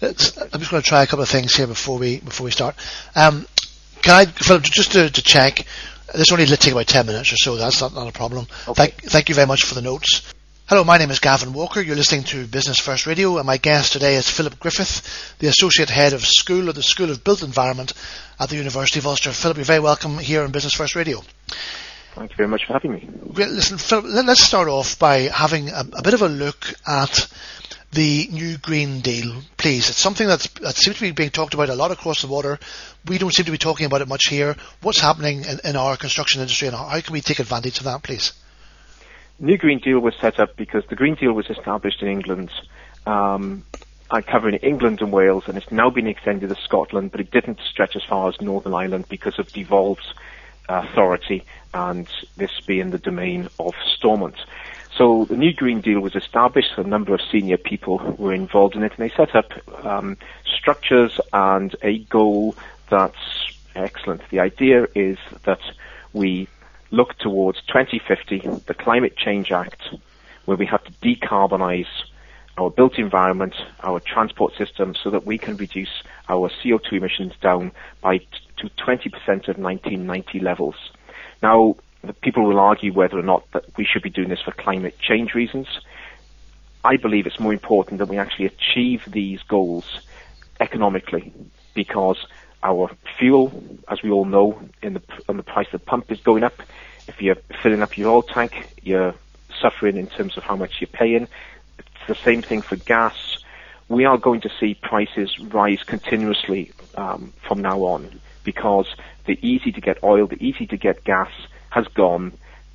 Let's, I'm just going to try a couple of things here before we before we start. Um, can I, Philip, just to, to check? This only take about ten minutes or so. That's not, not a problem. Okay. Thank, thank you very much for the notes. Hello, my name is Gavin Walker. You're listening to Business First Radio, and my guest today is Philip Griffith, the Associate Head of School at the School of Built Environment at the University of Ulster. Philip, you're very welcome here on Business First Radio. Thank you very much for having me. Great. Listen, Philip, let's start off by having a, a bit of a look at the new Green Deal, please. It's something that's, that seems to be being talked about a lot across the water. We don't seem to be talking about it much here. What's happening in, in our construction industry and how can we take advantage of that, please? New Green Deal was set up because the Green Deal was established in England, um, covering England and Wales, and it's now been extended to Scotland, but it didn't stretch as far as Northern Ireland because of devolved authority and this being the domain of Stormont. So the new Green Deal was established. A number of senior people were involved in it, and they set up um, structures and a goal that's excellent. The idea is that we look towards 2050, the Climate Change Act, where we have to decarbonize our built environment, our transport system, so that we can reduce our CO2 emissions down by to 20% of 1990 levels. Now, people will argue whether or not that we should be doing this for climate change reasons. I believe it's more important that we actually achieve these goals economically because our fuel, as we all know, in the, and the price of the pump is going up. If you're filling up your oil tank, you're suffering in terms of how much you're paying. It's the same thing for gas. We are going to see prices rise continuously um, from now on because the easy to get oil, the easy to get gas has gone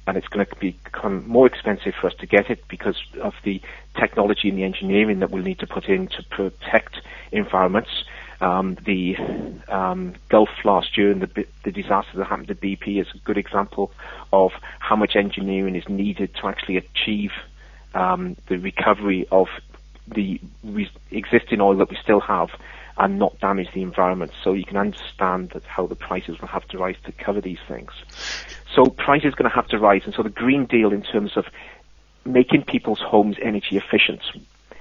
and it's going to become more expensive for us to get it because of the technology and the engineering that we'll need to put in to protect environments. Um, the um, Gulf last year and the, the disaster that happened to BP is a good example of how much engineering is needed to actually achieve um, the recovery of the re- existing oil that we still have and not damage the environment. So you can understand that how the prices will have to rise to cover these things. So prices is going to have to rise, and so the Green Deal, in terms of making people's homes energy efficient,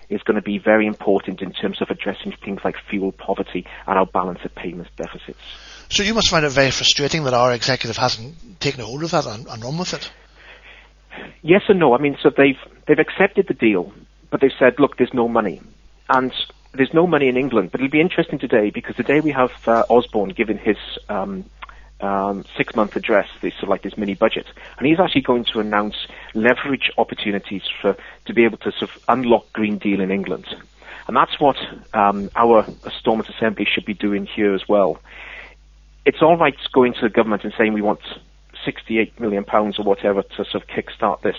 is going to be very important in terms of addressing things like fuel poverty and our balance of payments deficits. So you must find it very frustrating that our executive hasn't taken a hold of that and, and run with it. Yes and no. I mean, so they've they've accepted the deal, but they've said, look, there's no money, and there's no money in England. But it'll be interesting today because today we have uh, Osborne giving his um, um, six-month address, this sort of like this mini budget, and he's actually going to announce leverage opportunities for to be able to sort of unlock Green Deal in England, and that's what um, our Stormont Assembly should be doing here as well. It's all right going to the government and saying we want 68 million pounds or whatever to sort of kickstart this.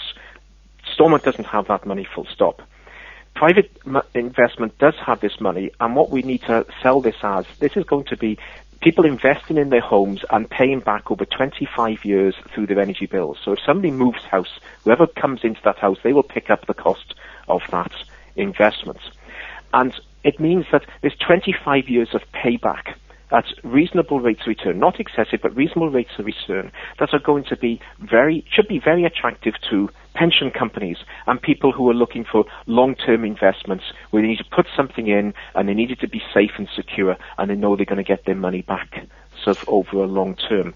Stormont doesn't have that money, full stop. Private investment does have this money, and what we need to sell this as, this is going to be people investing in their homes and paying back over 25 years through their energy bills. So if somebody moves house, whoever comes into that house, they will pick up the cost of that investment. And it means that there's 25 years of payback at reasonable rates of return, not excessive, but reasonable rates of return that are going to be very, should be very attractive to pension companies and people who are looking for long-term investments where they need to put something in and they need it to be safe and secure and they know they're going to get their money back sort of over a long term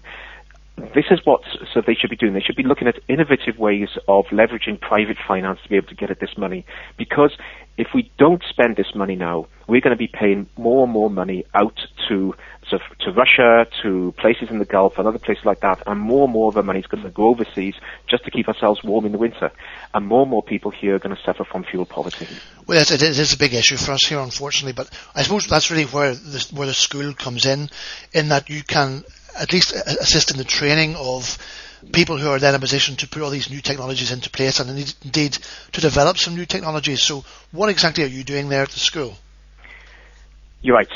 this is what so they should be doing. They should be looking at innovative ways of leveraging private finance to be able to get at this money. Because if we don't spend this money now, we're going to be paying more and more money out to so to Russia, to places in the Gulf, and other places like that, and more and more of our money is going to go overseas just to keep ourselves warm in the winter. And more and more people here are going to suffer from fuel poverty. Well, it is a big issue for us here, unfortunately. But I suppose that's really where the, where the school comes in, in that you can at least assist in the training of people who are then in a position to put all these new technologies into place and indeed to develop some new technologies. So what exactly are you doing there at the school? You're right.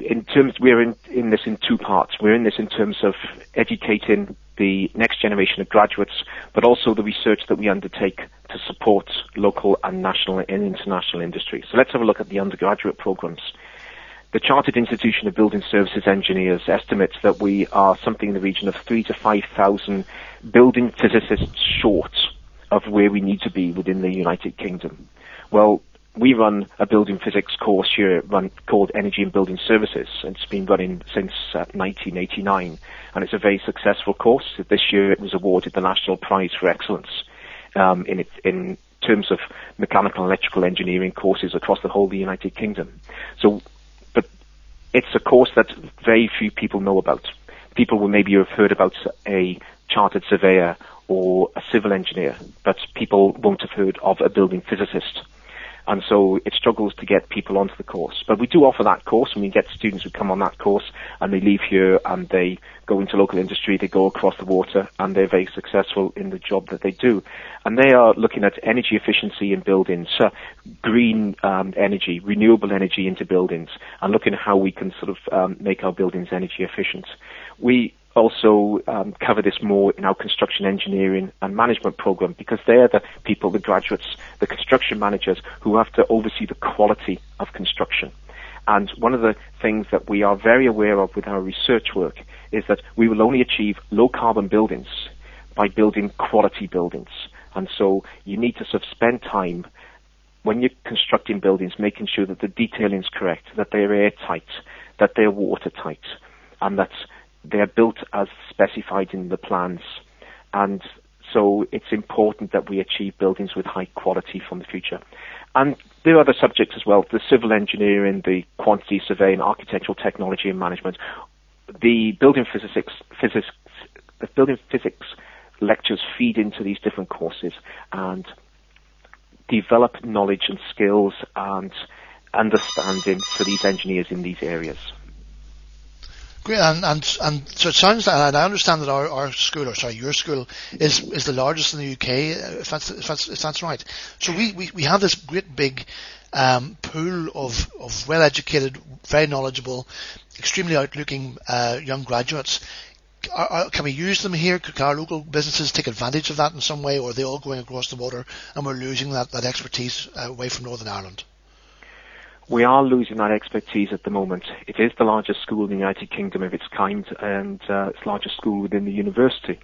In terms, we're in, in this in two parts. We're in this in terms of educating the next generation of graduates, but also the research that we undertake to support local and national and international industry. So let's have a look at the undergraduate programs. The Chartered Institution of Building Services Engineers estimates that we are something in the region of three to 5,000 building physicists short of where we need to be within the United Kingdom. Well, we run a building physics course here run, called Energy and Building Services. It's been running since uh, 1989, and it's a very successful course. This year it was awarded the National Prize for Excellence um, in, it, in terms of mechanical and electrical engineering courses across the whole of the United Kingdom. So, it's a course that very few people know about. People will maybe have heard about a chartered surveyor or a civil engineer, but people won't have heard of a building physicist and so it struggles to get people onto the course. But we do offer that course, and we get students who come on that course, and they leave here and they go into local industry, they go across the water, and they're very successful in the job that they do. And they are looking at energy efficiency in buildings, uh, green um, energy, renewable energy into buildings, and looking at how we can sort of um, make our buildings energy efficient. We also um, cover this more in our construction engineering and management program because they're the people, the graduates, the construction managers who have to oversee the quality of construction. And one of the things that we are very aware of with our research work is that we will only achieve low carbon buildings by building quality buildings. And so you need to sort of spend time when you're constructing buildings making sure that the detailing is correct, that they're airtight, that they're watertight, and that they are built as specified in the plans. And so it's important that we achieve buildings with high quality from the future. And there are other subjects as well, the civil engineering, the quantity surveying, architectural technology and management. The building physics, physics, the building physics lectures feed into these different courses and develop knowledge and skills and understanding for these engineers in these areas. Great, and, and and so it sounds and I understand that our, our school, or sorry, your school is is the largest in the UK, if that's if that's, if that's right. So we, we, we have this great big um, pool of of well educated, very knowledgeable, extremely outlooking uh, young graduates. Are, are, can we use them here? Can our local businesses take advantage of that in some way, or are they all going across the border and we're losing that, that expertise uh, away from Northern Ireland? We are losing that expertise at the moment. It is the largest school in the United Kingdom of its kind, and uh, it's the largest school within the university.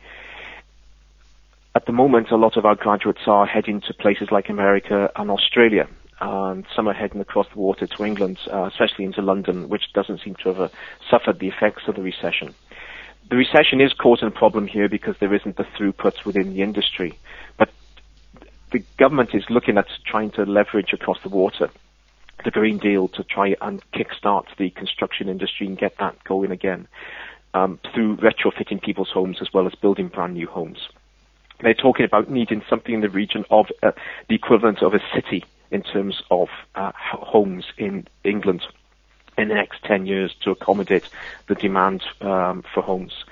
At the moment, a lot of our graduates are heading to places like America and Australia, and some are heading across the water to England, uh, especially into London, which doesn't seem to have uh, suffered the effects of the recession. The recession is causing a problem here because there isn't the throughput within the industry, but the government is looking at trying to leverage across the water the Green Deal to try and kickstart the construction industry and get that going again um, through retrofitting people's homes as well as building brand new homes. They're talking about needing something in the region of uh, the equivalent of a city in terms of uh, homes in England in the next 10 years to accommodate the demand um, for homes.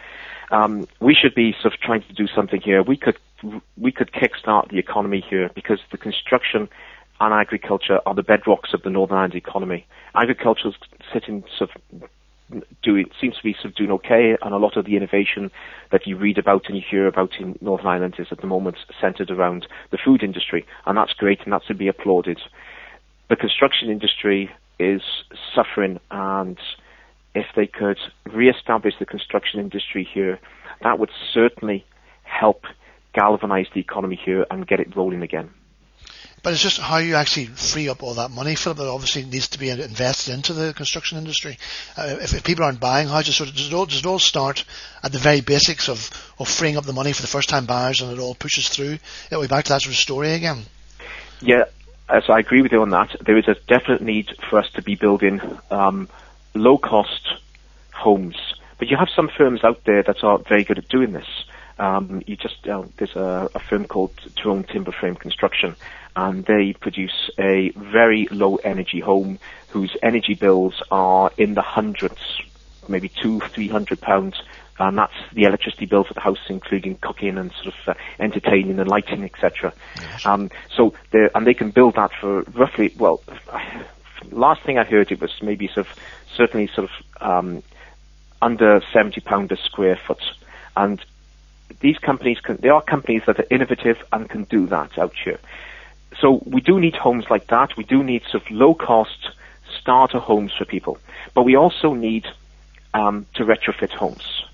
Um, we should be sort of trying to do something here. We could we could kickstart the economy here because the construction and agriculture are the bedrocks of the Northern Ireland economy. Agriculture sitting sort of doing seems to be sort of doing okay, and a lot of the innovation that you read about and you hear about in Northern Ireland is at the moment centred around the food industry, and that's great, and that's to be applauded. The construction industry is suffering, and if they could re-establish the construction industry here, that would certainly help galvanise the economy here and get it rolling again. But it's just how you actually free up all that money, Philip. That obviously needs to be invested into the construction industry. Uh, if, if, people aren't buying houses, so does it, all, does it all start at the very basics of, of freeing up the money for the first time buyers, and it all pushes through? Are we back to that sort of story again? Yeah, so I agree with you on that. There is a definite need for us to be building um, low cost homes, but you have some firms out there that are very good at doing this. Um, you just uh, there's a, a, firm called Tyrone Timber Frame Construction, and they produce a very low energy home whose energy bills are in the hundreds, maybe two, three hundred pounds. And that's the electricity bill for the house, including cooking and sort of uh, entertaining and lighting, etc. Yes. Um, so, and they can build that for roughly, well, last thing I heard it was maybe sort of, certainly sort of um, under seventy pound a square foot, and these companies can, there are companies that are innovative and can do that out here so we do need homes like that. We do need sort of low cost starter homes for people, but we also need um, to retrofit homes.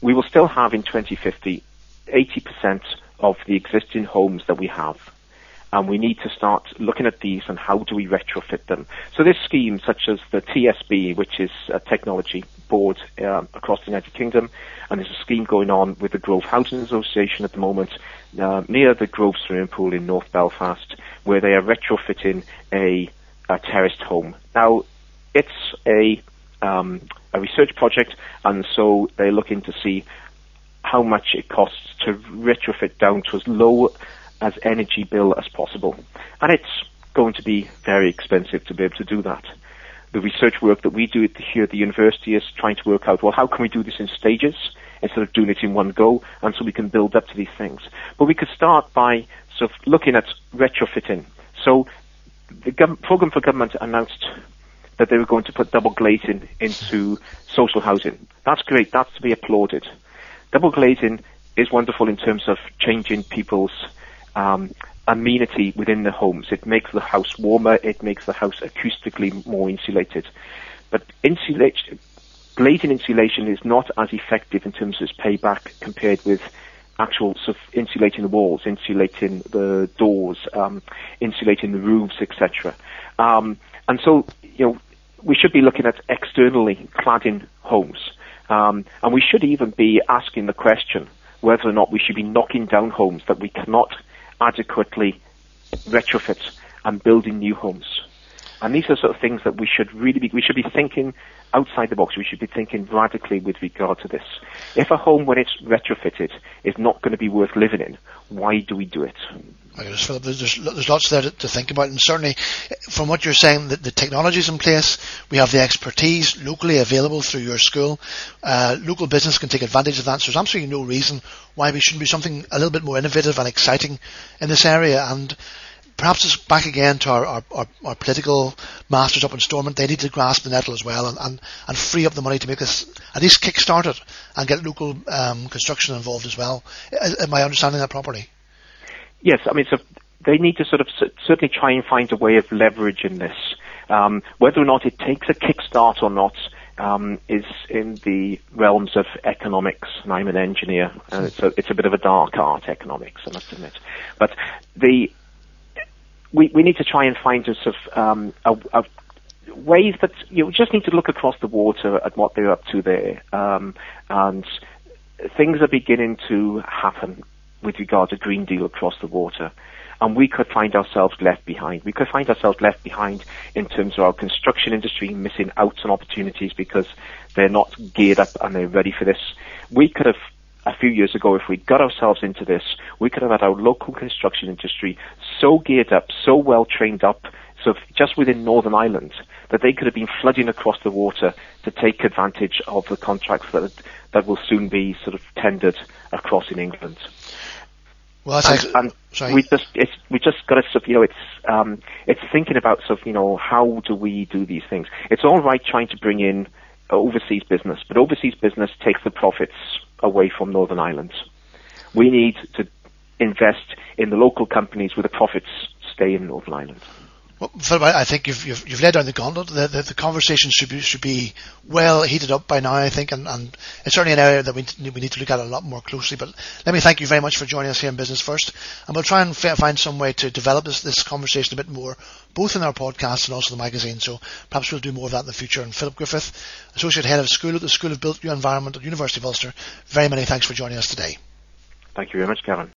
We will still have in 2050 80% of the existing homes that we have, and we need to start looking at these and how do we retrofit them. So there's schemes such as the TSB, which is a technology board um, across the United Kingdom, and there's a scheme going on with the Grove Housing Association at the moment uh, near the Grove swimming pool in North Belfast, where they are retrofitting a, a terraced home. Now, it's a um, a research project, and so they're looking to see how much it costs to retrofit down to as low as energy bill as possible. And it's going to be very expensive to be able to do that. The research work that we do here at the university is trying to work out, well, how can we do this in stages instead of doing it in one go, and so we can build up to these things. But we could start by sort of looking at retrofitting. So the gov- program for government announced that they were going to put double glazing into social housing. That's great. That's to be applauded. Double glazing is wonderful in terms of changing people's um, amenity within the homes. It makes the house warmer. It makes the house acoustically more insulated. But insulation, glazing insulation is not as effective in terms of its payback compared with actual sort of insulating the walls, insulating the doors, um, insulating the roofs, etc. Um, and so, you know, we should be looking at externally cladding homes. Um, and we should even be asking the question whether or not we should be knocking down homes that we cannot adequately retrofit and building new homes. And these are sort of things that we should really be, we should be thinking outside the box. We should be thinking radically with regard to this. If a home, when it's retrofitted, is not going to be worth living in, why do we do it? There's, there's lots there to, think about, and certainly, from what you're saying, the, the technologies in place, we have the expertise locally available through your school. Uh, local business can take advantage of that. So there's absolutely no reason why we shouldn't be something a little bit more innovative and exciting in this area. And perhaps it's back again to our, our, our, our, political masters up in Stormont. They need to grasp the nettle as well and, and, and free up the money to make this at least kick-start it and get local um, construction involved as well. Am I understanding that properly? Yes, I mean, so they need to sort of certainly try and find a way of leveraging this. Um, whether or not it takes a kickstart or not um, is in the realms of economics, and I'm an engineer, and it's a, it's a bit of a dark art, economics, I must admit. But the we, we need to try and find a sort of um, a, a ways that you know, just need to look across the water at what they're up to there, um, and things are beginning to happen with regard to Green Deal across the water. And we could find ourselves left behind. We could find ourselves left behind in terms of our construction industry missing out on opportunities because they're not geared up and they're ready for this. We could have a few years ago, if we got ourselves into this, we could have had our local construction industry so geared up, so well trained up, so just within Northern Ireland, that they could have been flooding across the water to take advantage of the contracts that that will soon be sort of tendered across in England. Well, and, and we just it's we just got to sort of, you know it's um, it's thinking about sort of you know how do we do these things. It's all right trying to bring in overseas business, but overseas business takes the profits away from Northern Ireland. We need to invest in the local companies where the profits stay in Northern Ireland. Well, Phil, I think you've, you've, you've laid down the gauntlet. The, the, the, conversation should be, should be well heated up by now, I think, and, and it's certainly an area that we, we need to look at a lot more closely. But let me thank you very much for joining us here in Business First, and we'll try and find some way to develop this, this conversation a bit more, both in our podcast and also the magazine. So perhaps we'll do more of that in the future. And Philip Griffith, Associate Head of School at the School of Built Environment at University of Ulster, very many thanks for joining us today. Thank you very much, Kevin.